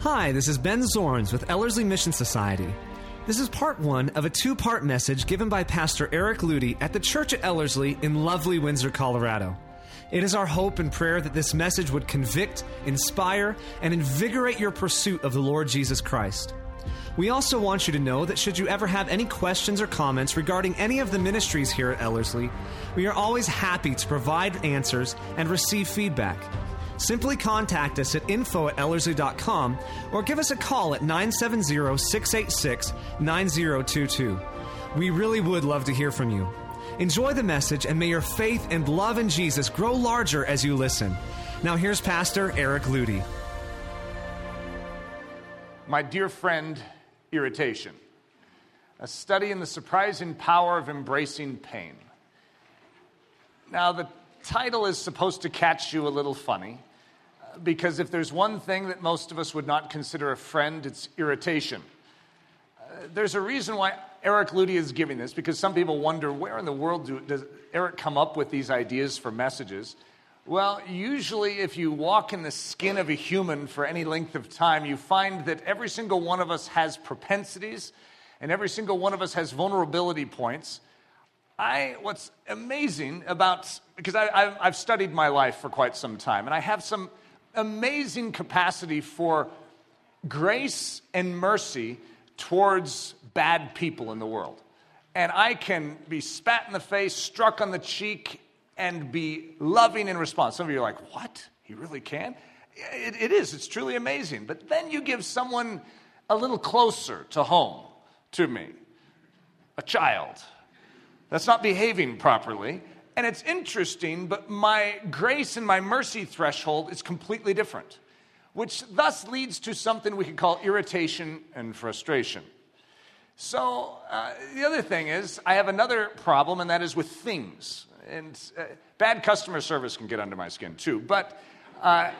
Hi, this is Ben Zorns with Ellerslie Mission Society. This is part one of a two part message given by Pastor Eric Ludy at the church at Ellerslie in lovely Windsor, Colorado. It is our hope and prayer that this message would convict, inspire, and invigorate your pursuit of the Lord Jesus Christ. We also want you to know that should you ever have any questions or comments regarding any of the ministries here at Ellerslie, we are always happy to provide answers and receive feedback. Simply contact us at info at ellerslie.com or give us a call at 970 686 9022. We really would love to hear from you. Enjoy the message and may your faith and love in Jesus grow larger as you listen. Now, here's Pastor Eric Ludy. My dear friend, irritation. A study in the surprising power of embracing pain. Now, the title is supposed to catch you a little funny because if there's one thing that most of us would not consider a friend, it's irritation. Uh, there's a reason why Eric Ludy is giving this because some people wonder where in the world do, does Eric come up with these ideas for messages? Well, usually, if you walk in the skin of a human for any length of time, you find that every single one of us has propensities and every single one of us has vulnerability points. I, what's amazing about, because I, have studied my life for quite some time, and I have some amazing capacity for grace and mercy towards bad people in the world. And I can be spat in the face, struck on the cheek, and be loving in response. Some of you are like, what? He really can? It, it is. It's truly amazing. But then you give someone a little closer to home to me, a child that's not behaving properly, and it's interesting, but my grace and my mercy threshold is completely different, which thus leads to something we could call irritation and frustration. So, uh, the other thing is, I have another problem, and that is with things. And uh, bad customer service can get under my skin too. But uh,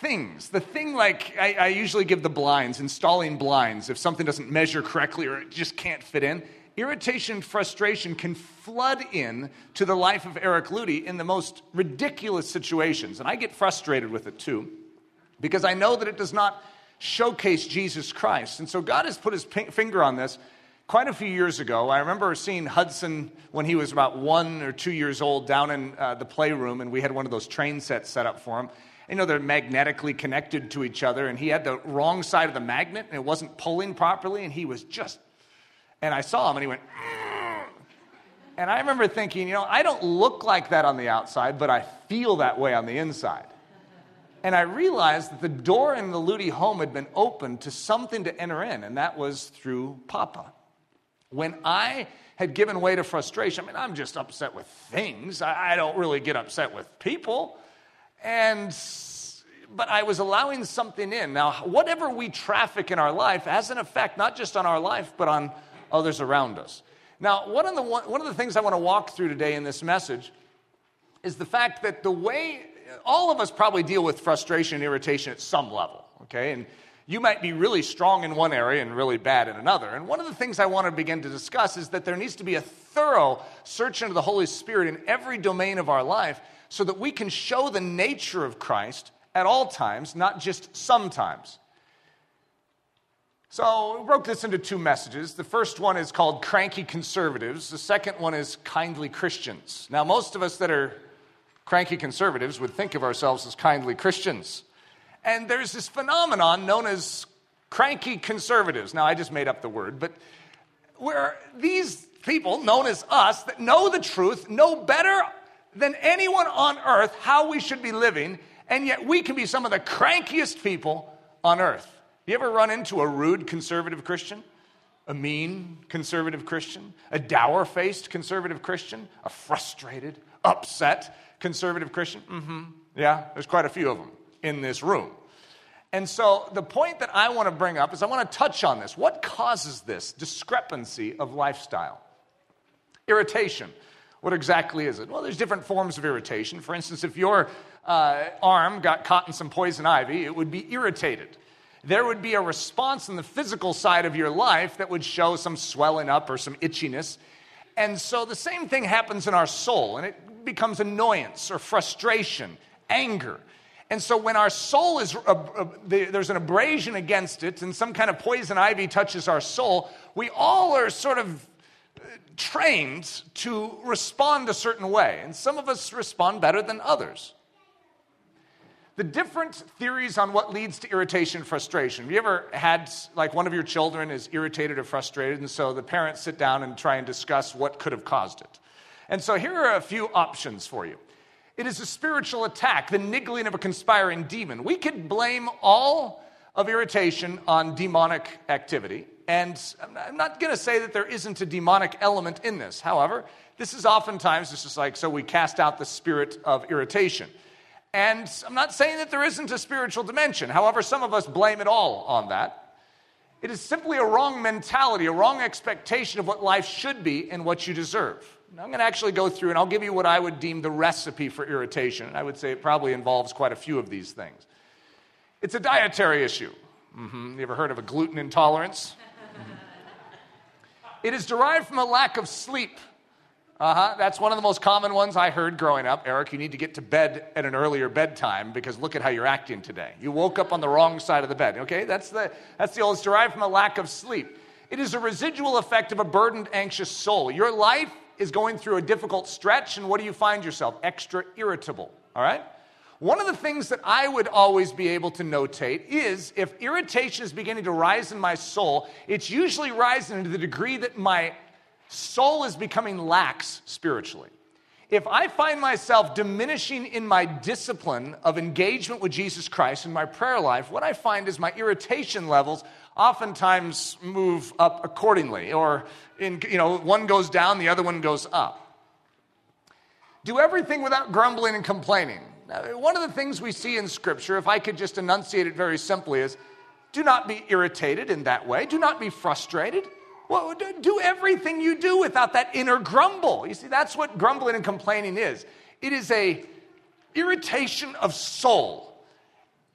things, the thing like I, I usually give the blinds, installing blinds, if something doesn't measure correctly or it just can't fit in, irritation, and frustration can flood in to the life of Eric Ludy in the most ridiculous situations. And I get frustrated with it too, because I know that it does not showcase Jesus Christ. And so God has put his finger on this quite a few years ago. I remember seeing Hudson when he was about one or two years old down in uh, the playroom, and we had one of those train sets set up for him. You know, they're magnetically connected to each other, and he had the wrong side of the magnet, and it wasn't pulling properly, and he was just and I saw him and he went, mm. and I remember thinking, you know, I don't look like that on the outside, but I feel that way on the inside. And I realized that the door in the Ludy home had been opened to something to enter in, and that was through Papa. When I had given way to frustration, I mean, I'm just upset with things. I, I don't really get upset with people. And but I was allowing something in. Now, whatever we traffic in our life has an effect not just on our life, but on others around us. Now, one of, the, one of the things I want to walk through today in this message is the fact that the way all of us probably deal with frustration and irritation at some level, okay? And you might be really strong in one area and really bad in another. And one of the things I want to begin to discuss is that there needs to be a thorough search into the Holy Spirit in every domain of our life so that we can show the nature of Christ at all times, not just sometimes. So, we broke this into two messages. The first one is called Cranky Conservatives, the second one is Kindly Christians. Now, most of us that are cranky conservatives would think of ourselves as kindly Christians. And there's this phenomenon known as cranky conservatives. Now, I just made up the word, but where these people, known as us, that know the truth, know better than anyone on earth how we should be living, and yet we can be some of the crankiest people on earth. You ever run into a rude conservative Christian? A mean conservative Christian? A dour faced conservative Christian? A frustrated, upset conservative Christian? Mm-hmm. Yeah, there's quite a few of them in this room. And so the point that I want to bring up is I want to touch on this. What causes this discrepancy of lifestyle? Irritation. What exactly is it? Well, there's different forms of irritation. For instance, if your uh, arm got caught in some poison ivy, it would be irritated there would be a response in the physical side of your life that would show some swelling up or some itchiness. And so the same thing happens in our soul, and it becomes annoyance or frustration, anger. And so when our soul is, uh, uh, there's an abrasion against it and some kind of poison ivy touches our soul, we all are sort of uh, trained to respond a certain way. And some of us respond better than others. The different theories on what leads to irritation frustration. Have you ever had, like, one of your children is irritated or frustrated, and so the parents sit down and try and discuss what could have caused it? And so here are a few options for you. It is a spiritual attack, the niggling of a conspiring demon. We could blame all of irritation on demonic activity. And I'm not going to say that there isn't a demonic element in this. However, this is oftentimes just like, so we cast out the spirit of irritation. And I'm not saying that there isn't a spiritual dimension. However, some of us blame it all on that. It is simply a wrong mentality, a wrong expectation of what life should be and what you deserve. I'm going to actually go through and I'll give you what I would deem the recipe for irritation. And I would say it probably involves quite a few of these things. It's a dietary issue. Mm-hmm. You ever heard of a gluten intolerance? it is derived from a lack of sleep. Uh huh. That's one of the most common ones I heard growing up. Eric, you need to get to bed at an earlier bedtime because look at how you're acting today. You woke up on the wrong side of the bed. Okay, that's the that's the old. It's derived from a lack of sleep. It is a residual effect of a burdened, anxious soul. Your life is going through a difficult stretch, and what do you find yourself? Extra irritable, all right? One of the things that I would always be able to notate is if irritation is beginning to rise in my soul, it's usually rising to the degree that my soul is becoming lax spiritually. If I find myself diminishing in my discipline of engagement with Jesus Christ in my prayer life, what I find is my irritation levels oftentimes move up accordingly, or in, you know, one goes down, the other one goes up. Do everything without grumbling and complaining. Now, one of the things we see in Scripture, if I could just enunciate it very simply, is do not be irritated in that way. Do not be frustrated. Well, do everything you do without that inner grumble. You see, that's what grumbling and complaining is. It is a irritation of soul.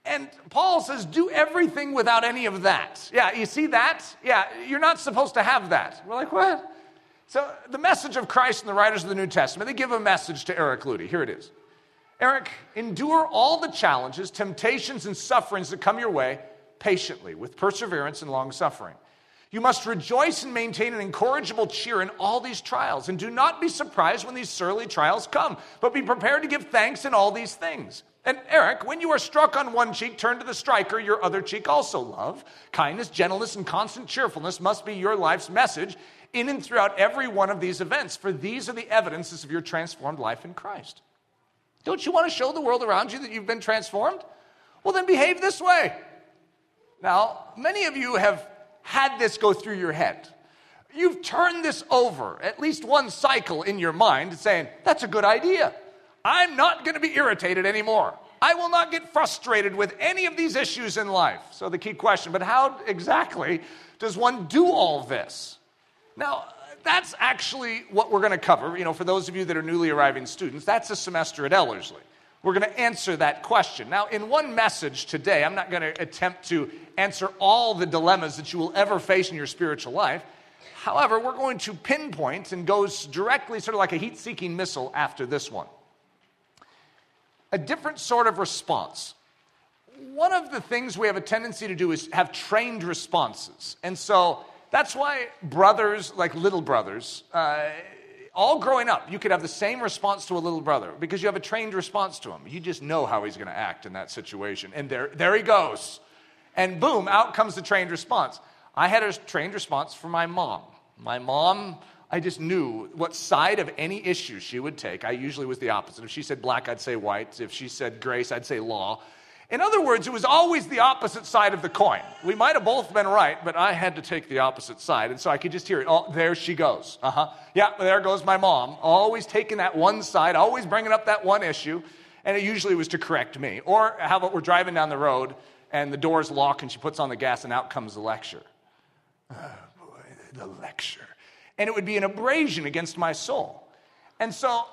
And Paul says, do everything without any of that. Yeah, you see that? Yeah, you're not supposed to have that. We're like, what? So, the message of Christ and the writers of the New Testament, they give a message to Eric Ludy. Here it is Eric, endure all the challenges, temptations, and sufferings that come your way patiently, with perseverance and long suffering. You must rejoice and maintain an incorrigible cheer in all these trials, and do not be surprised when these surly trials come, but be prepared to give thanks in all these things. And Eric, when you are struck on one cheek, turn to the striker, your other cheek also love. Kindness, gentleness, and constant cheerfulness must be your life's message in and throughout every one of these events, for these are the evidences of your transformed life in Christ. Don't you want to show the world around you that you've been transformed? Well, then behave this way. Now, many of you have had this go through your head. You've turned this over at least one cycle in your mind, saying, That's a good idea. I'm not going to be irritated anymore. I will not get frustrated with any of these issues in life. So, the key question, but how exactly does one do all this? Now, that's actually what we're going to cover. You know, for those of you that are newly arriving students, that's a semester at Ellerslie. We're going to answer that question. Now, in one message today, I'm not going to attempt to answer all the dilemmas that you will ever face in your spiritual life. However, we're going to pinpoint and goes directly, sort of like a heat seeking missile, after this one a different sort of response. One of the things we have a tendency to do is have trained responses. And so that's why brothers, like little brothers, uh, all growing up, you could have the same response to a little brother because you have a trained response to him. You just know how he's going to act in that situation. And there, there he goes. And boom, out comes the trained response. I had a trained response from my mom. My mom I just knew what side of any issue she would take. I usually was the opposite. If she said black, I'd say white. If she said grace, I'd say law. In other words, it was always the opposite side of the coin. We might have both been right, but I had to take the opposite side. And so I could just hear it. Oh, there she goes. Uh huh. Yeah, there goes my mom. Always taking that one side, always bringing up that one issue. And it usually was to correct me. Or how about we're driving down the road and the doors lock and she puts on the gas and out comes the lecture. Oh, boy, the lecture and it would be an abrasion against my soul. And so,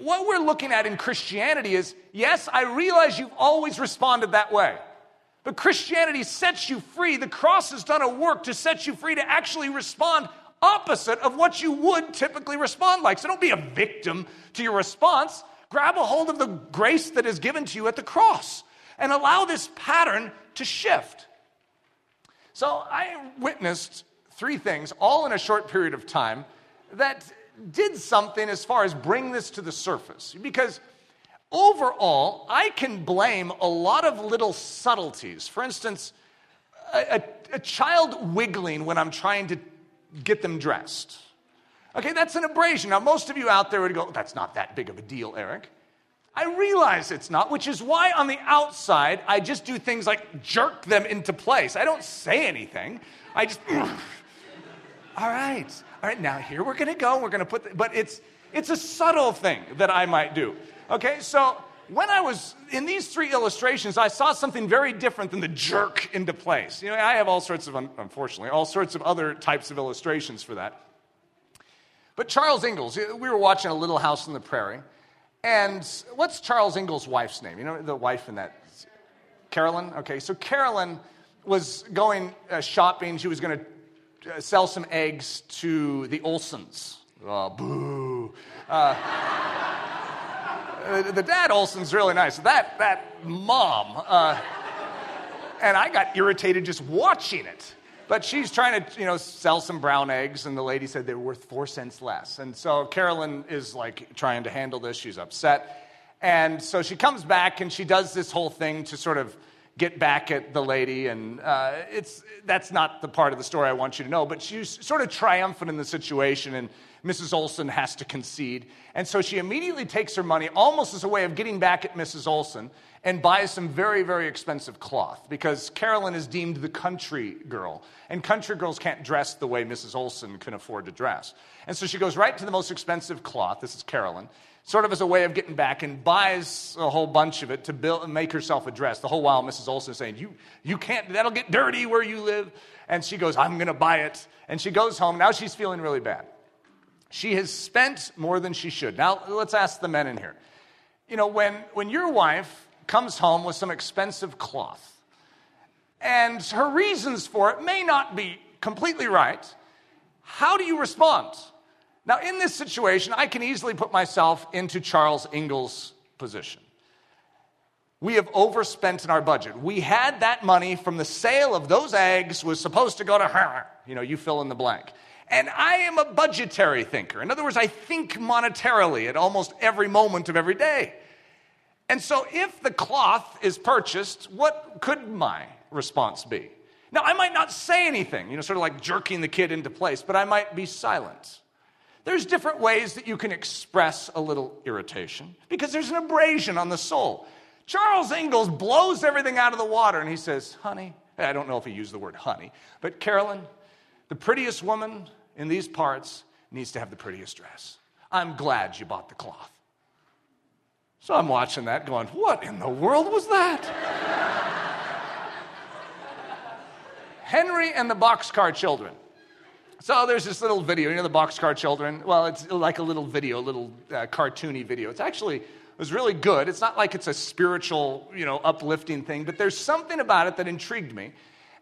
what we're looking at in Christianity is yes, I realize you've always responded that way. But Christianity sets you free. The cross has done a work to set you free to actually respond opposite of what you would typically respond like. So don't be a victim to your response. Grab a hold of the grace that is given to you at the cross. and allow this pattern to shift. So I witnessed three things, all in a short period of time, that did something as far as bring this to the surface. Because overall, I can blame a lot of little subtleties. For instance, a, a, a child wiggling when I'm trying to get them dressed. Okay, that's an abrasion. Now, most of you out there would go, that's not that big of a deal, Eric. I realize it's not, which is why on the outside, I just do things like jerk them into place. I don't say anything. I just, all right, all right, now here we're gonna go. We're gonna put, the, but it's, it's a subtle thing that I might do. Okay, so when I was in these three illustrations, I saw something very different than the jerk into place. You know, I have all sorts of, unfortunately, all sorts of other types of illustrations for that. But Charles Ingalls, we were watching A Little House on the Prairie, and what's Charles Ingalls' wife's name? You know the wife in that? Carolyn? Okay, so Carolyn was going uh, shopping. She was going to sell some eggs to the Olsons. Oh, boo. Uh, uh, the dad Olson's really nice. That, that mom, uh, and I got irritated just watching it. But she's trying to, you know, sell some brown eggs, and the lady said they were worth four cents less. And so Carolyn is like trying to handle this. She's upset. And so she comes back and she does this whole thing to sort of get back at the lady. And uh, it's, that's not the part of the story I want you to know, but she's sort of triumphant in the situation. And Mrs. Olson has to concede. And so she immediately takes her money, almost as a way of getting back at Mrs. Olson, and buys some very, very expensive cloth because Carolyn is deemed the country girl. And country girls can't dress the way Mrs. Olson can afford to dress. And so she goes right to the most expensive cloth. This is Carolyn. Sort of as a way of getting back and buys a whole bunch of it to build, and make herself a dress. The whole while Mrs. Olson saying, you, you can't, that'll get dirty where you live. And she goes, I'm going to buy it. And she goes home. Now she's feeling really bad. She has spent more than she should. Now, let's ask the men in here. You know, when, when your wife comes home with some expensive cloth, and her reasons for it may not be completely right, how do you respond? Now, in this situation, I can easily put myself into Charles Ingalls' position. We have overspent in our budget. We had that money from the sale of those eggs was supposed to go to her. You know, you fill in the blank. And I am a budgetary thinker. In other words, I think monetarily at almost every moment of every day. And so, if the cloth is purchased, what could my response be? Now, I might not say anything, you know, sort of like jerking the kid into place, but I might be silent. There's different ways that you can express a little irritation because there's an abrasion on the soul. Charles Ingalls blows everything out of the water and he says, Honey, I don't know if he used the word honey, but Carolyn, the prettiest woman in these parts needs to have the prettiest dress. I'm glad you bought the cloth. So I'm watching that going, what in the world was that? Henry and the Boxcar Children. So there's this little video, you know, the Boxcar Children. Well, it's like a little video, a little uh, cartoony video. It's actually it was really good. It's not like it's a spiritual, you know, uplifting thing, but there's something about it that intrigued me.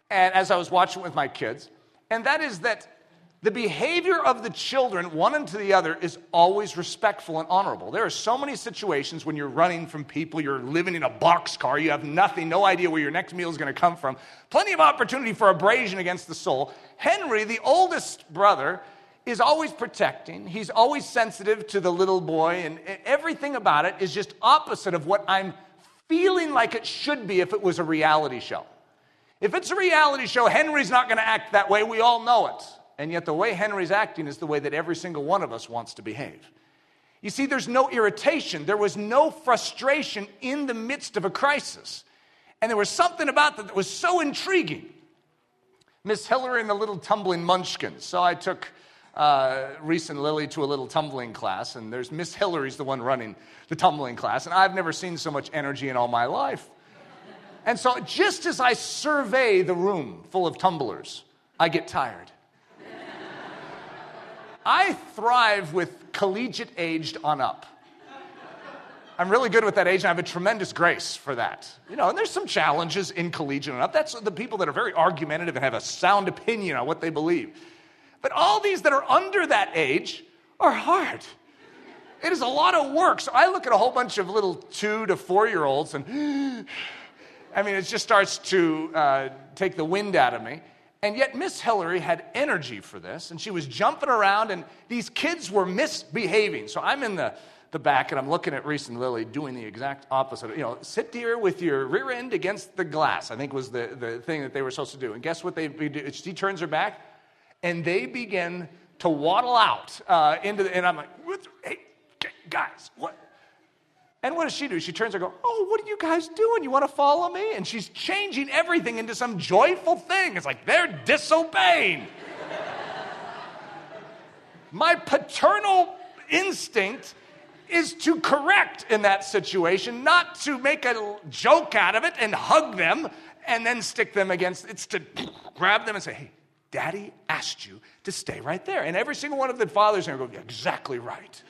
And as I was watching it with my kids, and that is that the behavior of the children, one unto the other, is always respectful and honorable. There are so many situations when you're running from people, you're living in a boxcar, you have nothing, no idea where your next meal is going to come from. Plenty of opportunity for abrasion against the soul. Henry, the oldest brother, is always protecting. He's always sensitive to the little boy, and everything about it is just opposite of what I'm feeling like it should be if it was a reality show. If it's a reality show, Henry's not going to act that way. We all know it. And yet, the way Henry's acting is the way that every single one of us wants to behave. You see, there's no irritation, there was no frustration in the midst of a crisis. And there was something about that that was so intriguing. Miss Hillary and the little tumbling munchkins. So I took uh, Reese and Lily to a little tumbling class, and there's Miss Hillary's the one running the tumbling class, and I've never seen so much energy in all my life. And so, just as I survey the room full of tumblers, I get tired. I thrive with collegiate aged on up. I'm really good with that age, and I have a tremendous grace for that. You know, and there's some challenges in collegiate and up. That's the people that are very argumentative and have a sound opinion on what they believe. But all these that are under that age are hard. It is a lot of work. So I look at a whole bunch of little two to four year olds and I mean, it just starts to uh, take the wind out of me. And yet, Miss Hillary had energy for this, and she was jumping around, and these kids were misbehaving. So I'm in the, the back, and I'm looking at Reese and Lily doing the exact opposite. You know, sit here with your rear end against the glass, I think was the, the thing that they were supposed to do. And guess what they do? She turns her back, and they begin to waddle out uh, into the, and I'm like, hey, guys, what? And what does she do? She turns and goes, Oh, what are you guys doing? You want to follow me? And she's changing everything into some joyful thing. It's like they're disobeying. My paternal instinct is to correct in that situation, not to make a joke out of it and hug them and then stick them against it's to grab them and say, Hey, daddy asked you to stay right there. And every single one of the fathers are going to go, Exactly right.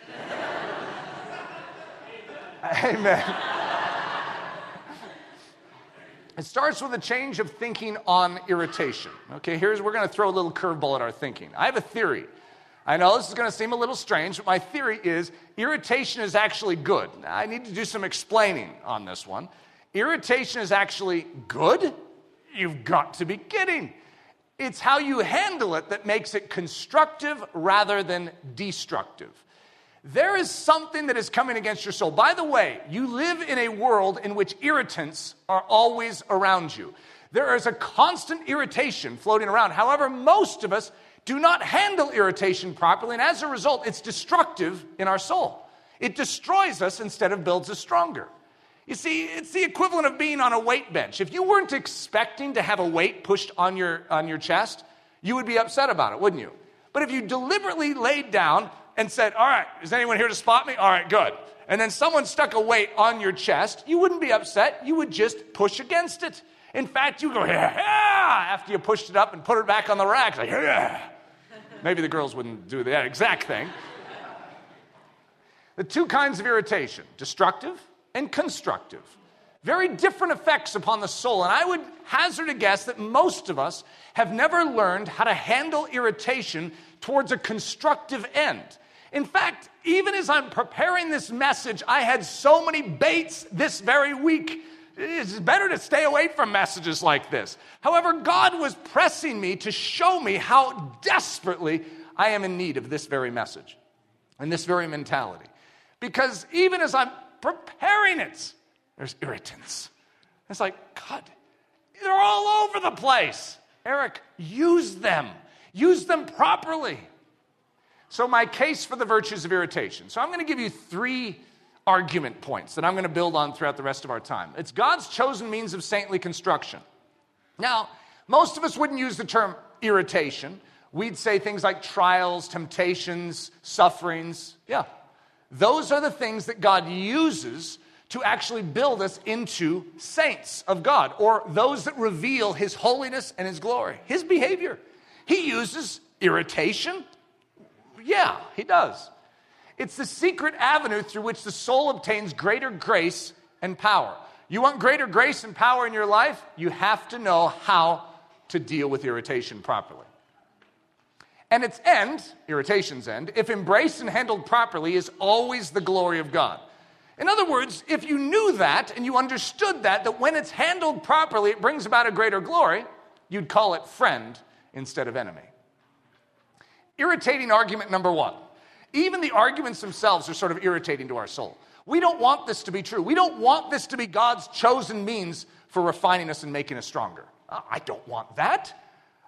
Amen. It starts with a change of thinking on irritation. Okay, here's we're going to throw a little curveball at our thinking. I have a theory. I know this is going to seem a little strange, but my theory is irritation is actually good. Now, I need to do some explaining on this one. Irritation is actually good? You've got to be kidding. It's how you handle it that makes it constructive rather than destructive. There is something that is coming against your soul. By the way, you live in a world in which irritants are always around you. There is a constant irritation floating around. However, most of us do not handle irritation properly, and as a result, it's destructive in our soul. It destroys us instead of builds us stronger. You see, it's the equivalent of being on a weight bench. If you weren't expecting to have a weight pushed on your, on your chest, you would be upset about it, wouldn't you? But if you deliberately laid down and said, All right, is anyone here to spot me? All right, good. And then someone stuck a weight on your chest, you wouldn't be upset. You would just push against it. In fact, you go, yeah, yeah, after you pushed it up and put it back on the rack. Like, yeah. Maybe the girls wouldn't do that exact thing. The two kinds of irritation destructive and constructive. Very different effects upon the soul. And I would hazard a guess that most of us have never learned how to handle irritation towards a constructive end. In fact, even as I'm preparing this message, I had so many baits this very week. It's better to stay away from messages like this. However, God was pressing me to show me how desperately I am in need of this very message and this very mentality. Because even as I'm preparing it, there's irritants. It's like, God, they're all over the place. Eric, use them, use them properly. So, my case for the virtues of irritation. So, I'm going to give you three argument points that I'm going to build on throughout the rest of our time. It's God's chosen means of saintly construction. Now, most of us wouldn't use the term irritation. We'd say things like trials, temptations, sufferings. Yeah. Those are the things that God uses to actually build us into saints of God or those that reveal his holiness and his glory, his behavior. He uses irritation, yeah, he does. It's the secret avenue through which the soul obtains greater grace and power. You want greater grace and power in your life? You have to know how to deal with irritation properly. And its end, irritation's end, if embraced and handled properly, is always the glory of God. In other words, if you knew that and you understood that, that when it's handled properly, it brings about a greater glory, you'd call it friend instead of enemy. Irritating argument number one. Even the arguments themselves are sort of irritating to our soul. We don't want this to be true. We don't want this to be God's chosen means for refining us and making us stronger. I don't want that.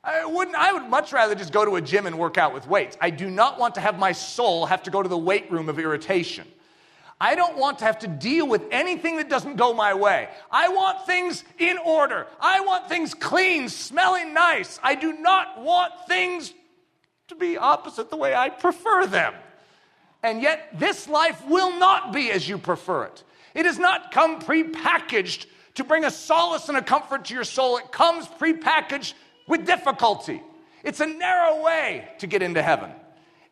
I wouldn't I would much rather just go to a gym and work out with weights. I do not want to have my soul have to go to the weight room of irritation. I don't want to have to deal with anything that doesn't go my way. I want things in order. I want things clean, smelling nice. I do not want things to be opposite the way I prefer them. And yet, this life will not be as you prefer it. It has not come prepackaged to bring a solace and a comfort to your soul. It comes prepackaged with difficulty. It's a narrow way to get into heaven.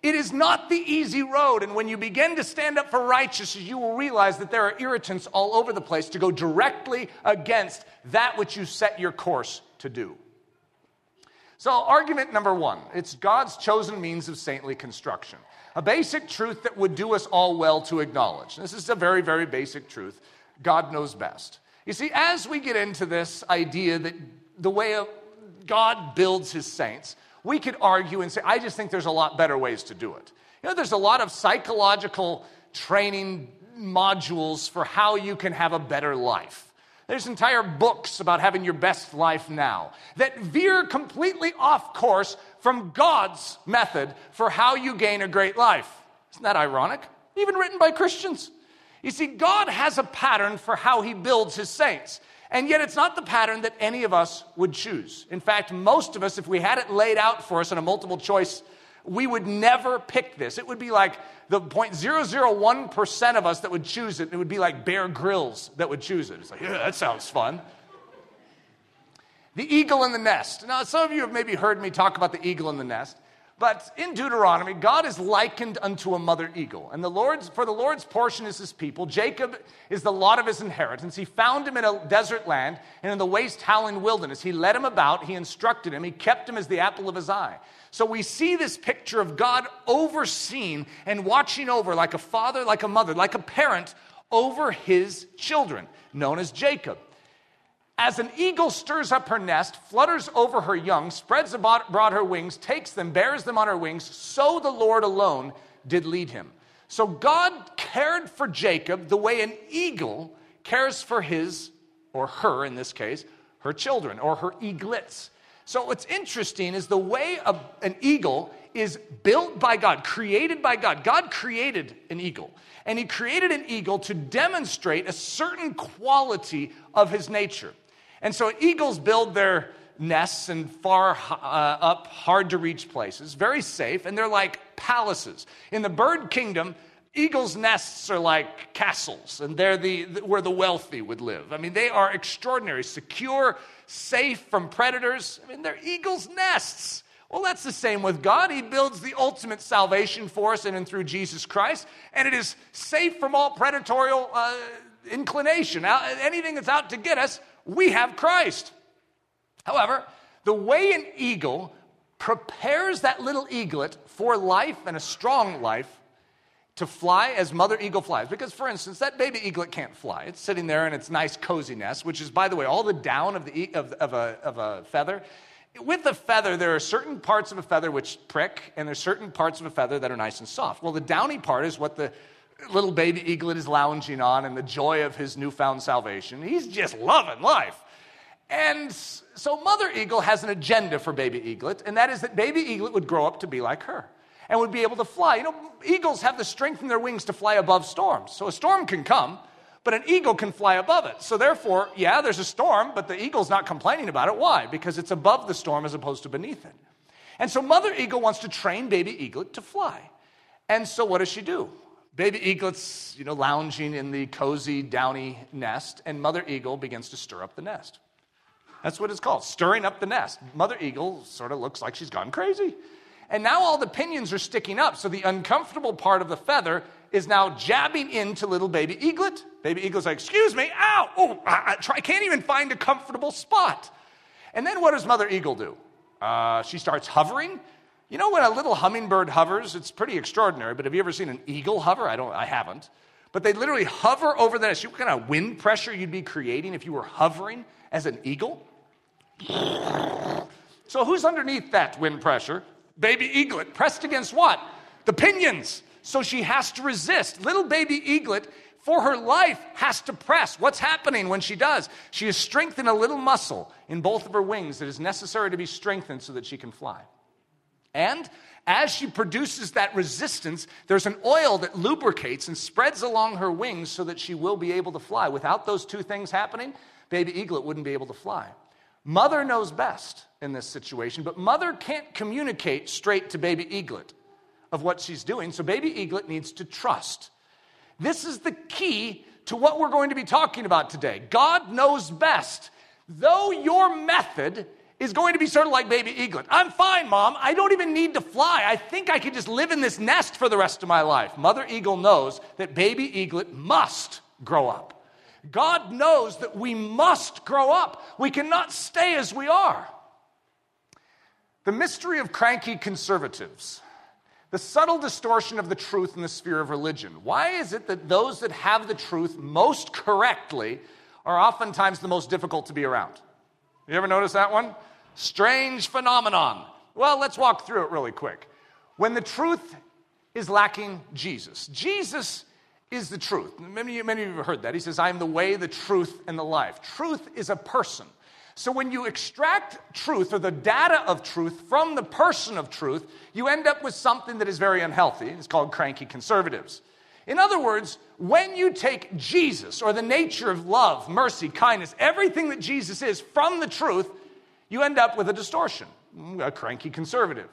It is not the easy road. And when you begin to stand up for righteousness, you will realize that there are irritants all over the place to go directly against that which you set your course to do. So, argument number one it's God's chosen means of saintly construction. A basic truth that would do us all well to acknowledge. This is a very, very basic truth. God knows best. You see, as we get into this idea that the way God builds his saints, we could argue and say, I just think there's a lot better ways to do it. You know, there's a lot of psychological training modules for how you can have a better life. There's entire books about having your best life now that veer completely off course from God's method for how you gain a great life. Isn't that ironic? Even written by Christians. You see, God has a pattern for how he builds his saints. And yet, it's not the pattern that any of us would choose. In fact, most of us, if we had it laid out for us in a multiple choice, we would never pick this. It would be like the 0.001% of us that would choose it. It would be like Bear Grylls that would choose it. It's like, yeah, that sounds fun. The eagle in the nest. Now, some of you have maybe heard me talk about the eagle in the nest. But in Deuteronomy, God is likened unto a mother eagle. And the Lord's, for the Lord's portion is his people. Jacob is the lot of his inheritance. He found him in a desert land and in the waste howling wilderness. He led him about, he instructed him, he kept him as the apple of his eye. So we see this picture of God overseeing and watching over like a father, like a mother, like a parent over his children, known as Jacob. As an eagle stirs up her nest, flutters over her young, spreads abroad her wings, takes them, bears them on her wings, so the Lord alone did lead him. So God cared for Jacob the way an eagle cares for his, or her in this case, her children, or her eaglets. So what's interesting is the way a, an eagle is built by God, created by God. God created an eagle. And he created an eagle to demonstrate a certain quality of his nature. And so eagles build their nests in far uh, up, hard to reach places, very safe, and they're like palaces. In the bird kingdom, eagles' nests are like castles, and they're the, where the wealthy would live. I mean, they are extraordinary, secure, safe from predators. I mean, they're eagles' nests. Well, that's the same with God. He builds the ultimate salvation for us in and through Jesus Christ, and it is safe from all predatory uh, inclination. Anything that's out to get us, we have Christ. However, the way an eagle prepares that little eaglet for life and a strong life to fly as mother eagle flies. Because, for instance, that baby eaglet can't fly. It's sitting there in its nice cozy nest, which is, by the way, all the down of, the, of, of, a, of a feather. With a feather, there are certain parts of a feather which prick, and there's certain parts of a feather that are nice and soft. Well, the downy part is what the little baby eaglet is lounging on and the joy of his newfound salvation. He's just loving life. And so Mother Eagle has an agenda for baby eaglet, and that is that baby eaglet would grow up to be like her and would be able to fly. You know, eagles have the strength in their wings to fly above storms. So a storm can come, but an eagle can fly above it. So therefore, yeah, there's a storm, but the eagle's not complaining about it. Why? Because it's above the storm as opposed to beneath it. And so Mother Eagle wants to train baby eaglet to fly. And so what does she do? Baby eaglet's, you know, lounging in the cozy, downy nest, and mother eagle begins to stir up the nest. That's what it's called, stirring up the nest. Mother eagle sort of looks like she's gone crazy. And now all the pinions are sticking up, so the uncomfortable part of the feather is now jabbing into little baby eaglet. Baby eaglet's like, excuse me, ow, oh, I, I, can't even find a comfortable spot. And then what does mother eagle do? Uh, she starts hovering you know, when a little hummingbird hovers, it's pretty extraordinary, but have you ever seen an eagle hover? I don't, I haven't. But they literally hover over the nest. You what kind of wind pressure you'd be creating if you were hovering as an eagle? So who's underneath that wind pressure? Baby eaglet, pressed against what? The pinions. So she has to resist. Little baby eaglet, for her life, has to press. What's happening when she does? She has strengthened a little muscle in both of her wings that is necessary to be strengthened so that she can fly. And as she produces that resistance, there's an oil that lubricates and spreads along her wings so that she will be able to fly. Without those two things happening, baby eaglet wouldn't be able to fly. Mother knows best in this situation, but mother can't communicate straight to baby eaglet of what she's doing, so baby eaglet needs to trust. This is the key to what we're going to be talking about today. God knows best. Though your method is going to be sort of like baby eaglet. I'm fine, mom. I don't even need to fly. I think I could just live in this nest for the rest of my life. Mother eagle knows that baby eaglet must grow up. God knows that we must grow up. We cannot stay as we are. The mystery of cranky conservatives, the subtle distortion of the truth in the sphere of religion. Why is it that those that have the truth most correctly are oftentimes the most difficult to be around. You ever notice that one? Strange phenomenon. Well, let's walk through it really quick. When the truth is lacking Jesus, Jesus is the truth. Many, many of you have heard that. He says, I am the way, the truth, and the life. Truth is a person. So when you extract truth or the data of truth from the person of truth, you end up with something that is very unhealthy. It's called cranky conservatives. In other words, when you take Jesus or the nature of love, mercy, kindness, everything that Jesus is from the truth, you end up with a distortion, a cranky conservative.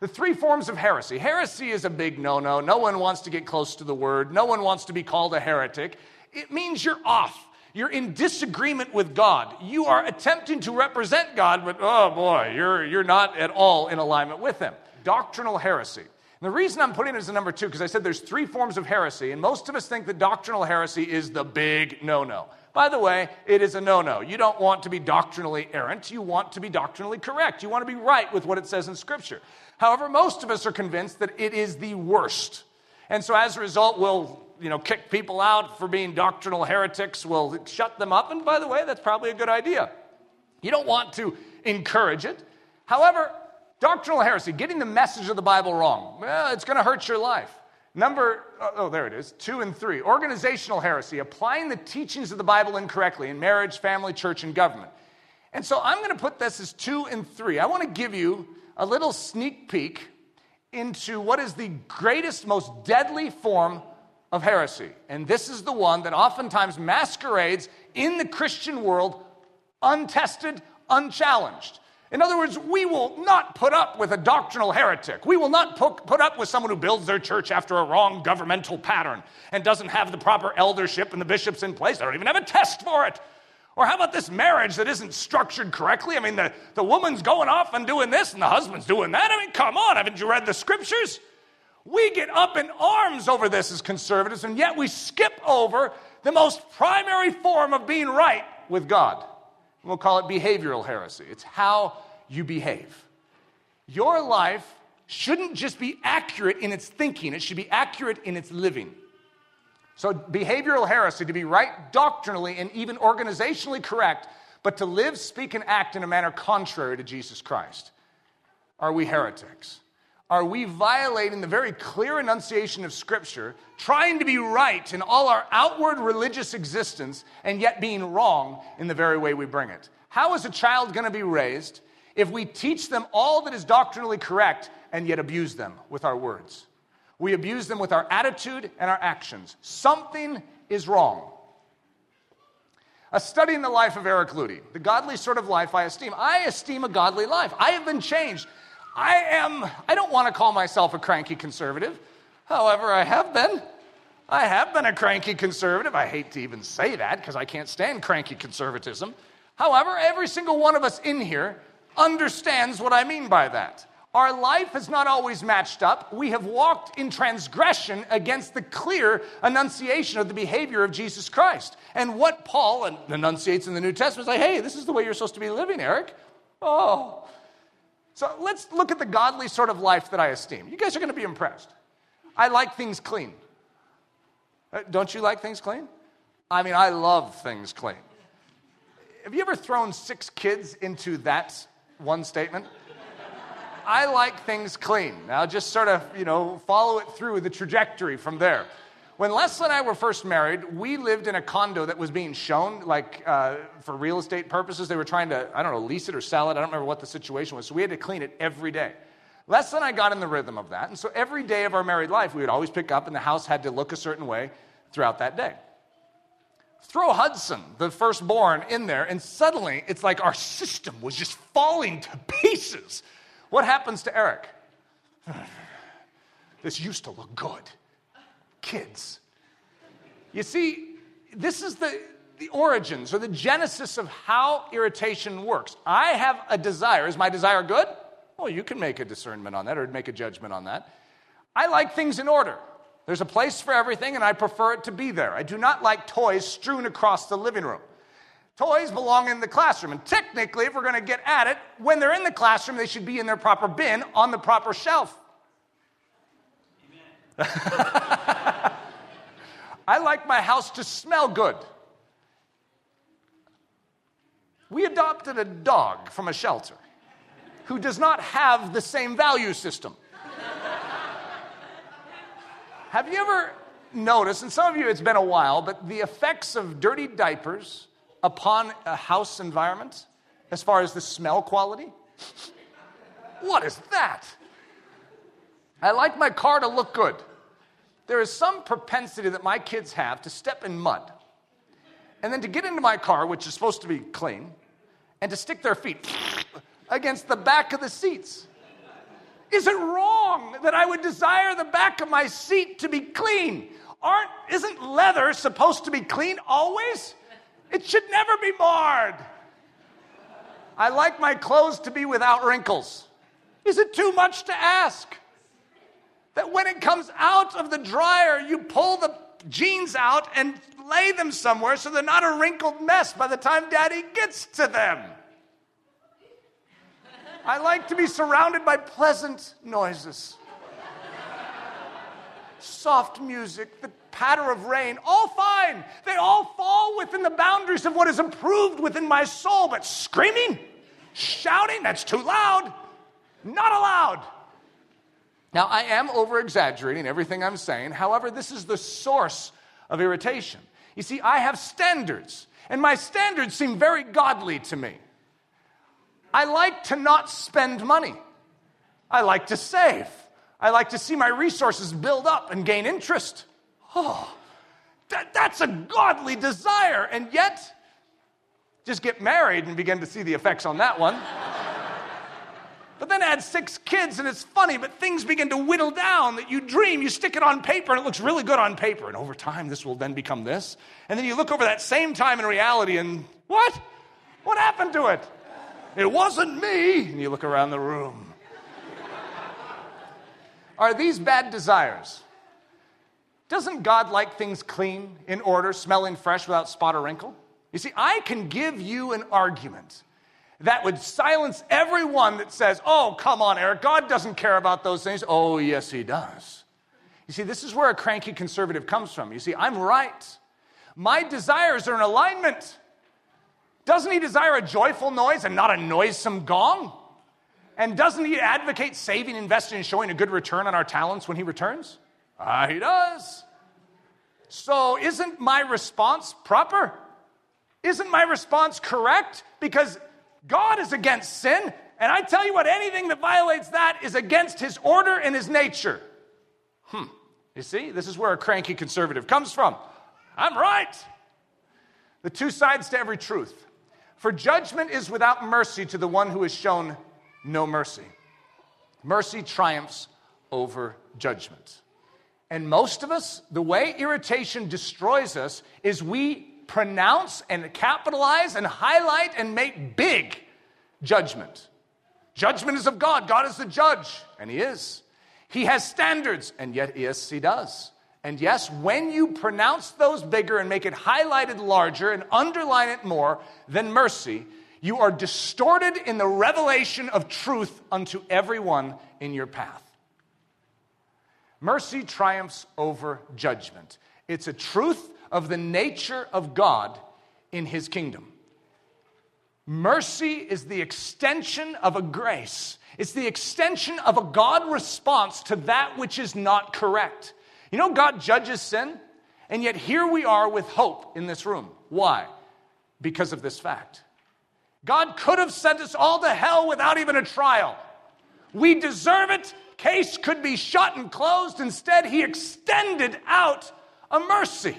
The three forms of heresy. Heresy is a big no no. No one wants to get close to the word, no one wants to be called a heretic. It means you're off. You're in disagreement with God. You are attempting to represent God, but oh boy, you're, you're not at all in alignment with Him. Doctrinal heresy. And the reason I'm putting it as a number two, because I said there's three forms of heresy, and most of us think that doctrinal heresy is the big no no. By the way, it is a no no. You don't want to be doctrinally errant, you want to be doctrinally correct. You want to be right with what it says in Scripture. However, most of us are convinced that it is the worst. And so as a result, we'll you know, kick people out for being doctrinal heretics, we'll shut them up. And by the way, that's probably a good idea. You don't want to encourage it. However, Doctrinal heresy, getting the message of the Bible wrong. Well, it's going to hurt your life. Number, oh, oh, there it is, two and three. Organizational heresy, applying the teachings of the Bible incorrectly in marriage, family, church, and government. And so I'm going to put this as two and three. I want to give you a little sneak peek into what is the greatest, most deadly form of heresy. And this is the one that oftentimes masquerades in the Christian world untested, unchallenged. In other words, we will not put up with a doctrinal heretic. We will not put up with someone who builds their church after a wrong governmental pattern and doesn't have the proper eldership and the bishops in place. They don't even have a test for it. Or how about this marriage that isn't structured correctly? I mean, the, the woman's going off and doing this and the husband's doing that. I mean, come on, haven't you read the scriptures? We get up in arms over this as conservatives, and yet we skip over the most primary form of being right with God. We'll call it behavioral heresy. It's how you behave. Your life shouldn't just be accurate in its thinking, it should be accurate in its living. So, behavioral heresy, to be right doctrinally and even organizationally correct, but to live, speak, and act in a manner contrary to Jesus Christ. Are we heretics? Are we violating the very clear enunciation of Scripture, trying to be right in all our outward religious existence, and yet being wrong in the very way we bring it? How is a child going to be raised if we teach them all that is doctrinally correct and yet abuse them with our words? We abuse them with our attitude and our actions. Something is wrong. A study in the life of Eric Ludy, the godly sort of life I esteem. I esteem a godly life. I have been changed. I am, I don't want to call myself a cranky conservative. However, I have been. I have been a cranky conservative. I hate to even say that because I can't stand cranky conservatism. However, every single one of us in here understands what I mean by that. Our life has not always matched up. We have walked in transgression against the clear enunciation of the behavior of Jesus Christ. And what Paul enunciates in the New Testament is like, hey, this is the way you're supposed to be living, Eric. Oh, so let's look at the godly sort of life that I esteem. You guys are going to be impressed. I like things clean. Uh, don't you like things clean? I mean, I love things clean. Have you ever thrown six kids into that one statement? I like things clean. Now, just sort of, you know, follow it through the trajectory from there. When Leslie and I were first married, we lived in a condo that was being shown, like uh, for real estate purposes. They were trying to, I don't know, lease it or sell it. I don't remember what the situation was. So we had to clean it every day. Leslie and I got in the rhythm of that. And so every day of our married life, we would always pick up, and the house had to look a certain way throughout that day. Throw Hudson, the firstborn, in there, and suddenly it's like our system was just falling to pieces. What happens to Eric? this used to look good kids. You see, this is the, the origins or the genesis of how irritation works. I have a desire. Is my desire good? Well, you can make a discernment on that or make a judgment on that. I like things in order. There's a place for everything, and I prefer it to be there. I do not like toys strewn across the living room. Toys belong in the classroom, and technically, if we're going to get at it, when they're in the classroom, they should be in their proper bin on the proper shelf. I like my house to smell good. we adopted a dog from a shelter who does not have the same value system. have you ever noticed, and some of you it's been a while, but the effects of dirty diapers upon a house environment as far as the smell quality? What is that? I like my car to look good. There is some propensity that my kids have to step in mud and then to get into my car, which is supposed to be clean, and to stick their feet against the back of the seats. Is it wrong that I would desire the back of my seat to be clean? Aren't, isn't leather supposed to be clean always? It should never be marred. I like my clothes to be without wrinkles. Is it too much to ask? That when it comes out of the dryer, you pull the jeans out and lay them somewhere so they're not a wrinkled mess by the time daddy gets to them. I like to be surrounded by pleasant noises. Soft music, the patter of rain, all fine. They all fall within the boundaries of what is approved within my soul, but screaming, shouting, that's too loud. Not allowed. Now, I am over exaggerating everything I'm saying. However, this is the source of irritation. You see, I have standards, and my standards seem very godly to me. I like to not spend money, I like to save. I like to see my resources build up and gain interest. Oh, that, that's a godly desire. And yet, just get married and begin to see the effects on that one. But then add six kids, and it's funny, but things begin to whittle down that you dream. You stick it on paper, and it looks really good on paper. And over time, this will then become this. And then you look over that same time in reality, and what? What happened to it? It wasn't me. And you look around the room. Are these bad desires? Doesn't God like things clean, in order, smelling fresh without spot or wrinkle? You see, I can give you an argument that would silence everyone that says, Oh, come on, Eric, God doesn't care about those things. Oh, yes, He does. You see, this is where a cranky conservative comes from. You see, I'm right. My desires are in alignment. Doesn't he desire a joyful noise and not a noisome gong? And doesn't he advocate saving, investing, and showing a good return on our talents when he returns? Ah, he does. So, isn't my response proper? Isn't my response correct? Because God is against sin, and I tell you what, anything that violates that is against his order and his nature. Hmm. You see, this is where a cranky conservative comes from. I'm right. The two sides to every truth. For judgment is without mercy to the one who has shown no mercy. Mercy triumphs over judgment. And most of us, the way irritation destroys us is we pronounce and capitalize and highlight and make big judgment. Judgment is of God. God is the judge, and He is. He has standards, and yet, yes, He does. And yes, when you pronounce those bigger and make it highlighted larger and underline it more than mercy, you are distorted in the revelation of truth unto everyone in your path. Mercy triumphs over judgment. It's a truth of the nature of God in his kingdom. Mercy is the extension of a grace. It's the extension of a God response to that which is not correct. You know, God judges sin, and yet here we are with hope in this room. Why? Because of this fact. God could have sent us all to hell without even a trial. We deserve it. Case could be shut and closed. Instead, He extended out a mercy.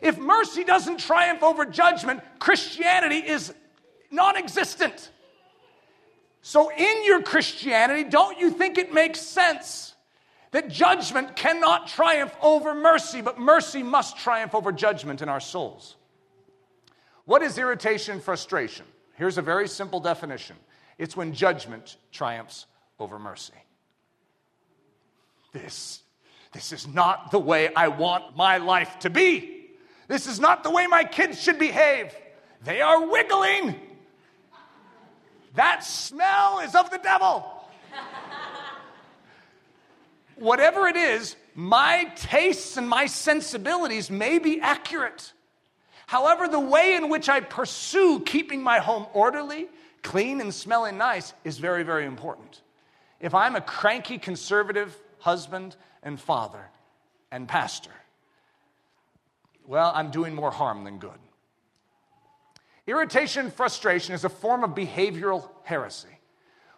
If mercy doesn't triumph over judgment, Christianity is non existent. So, in your Christianity, don't you think it makes sense that judgment cannot triumph over mercy, but mercy must triumph over judgment in our souls? What is irritation and frustration? Here's a very simple definition it's when judgment triumphs over mercy. This, this is not the way I want my life to be. This is not the way my kids should behave. They are wiggling. That smell is of the devil. Whatever it is, my tastes and my sensibilities may be accurate. However, the way in which I pursue keeping my home orderly, clean, and smelling nice is very, very important. If I'm a cranky conservative husband and father and pastor, well, I'm doing more harm than good. Irritation and frustration is a form of behavioral heresy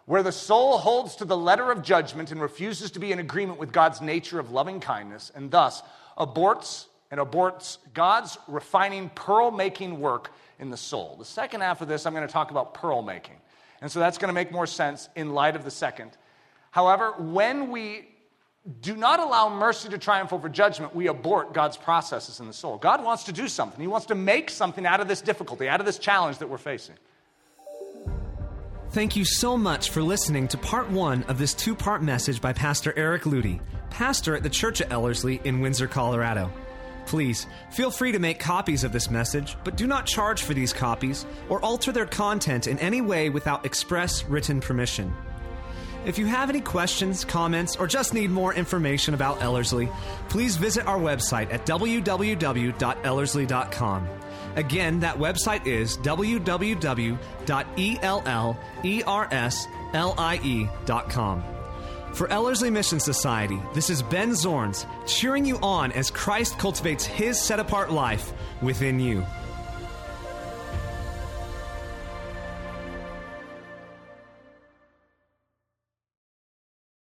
where the soul holds to the letter of judgment and refuses to be in agreement with God's nature of loving kindness and thus aborts and aborts God's refining pearl making work in the soul. The second half of this, I'm going to talk about pearl making. And so that's going to make more sense in light of the second. However, when we do not allow mercy to triumph over judgment, we abort God's processes in the soul. God wants to do something. He wants to make something out of this difficulty, out of this challenge that we're facing. Thank you so much for listening to part one of this two part message by Pastor Eric Ludy, pastor at the Church of Ellerslie in Windsor, Colorado. Please feel free to make copies of this message, but do not charge for these copies or alter their content in any way without express written permission. If you have any questions, comments, or just need more information about Ellerslie, please visit our website at www.ellerslie.com. Again, that website is www.ellerslie.com. For Ellerslie Mission Society, this is Ben Zorns cheering you on as Christ cultivates his set apart life within you.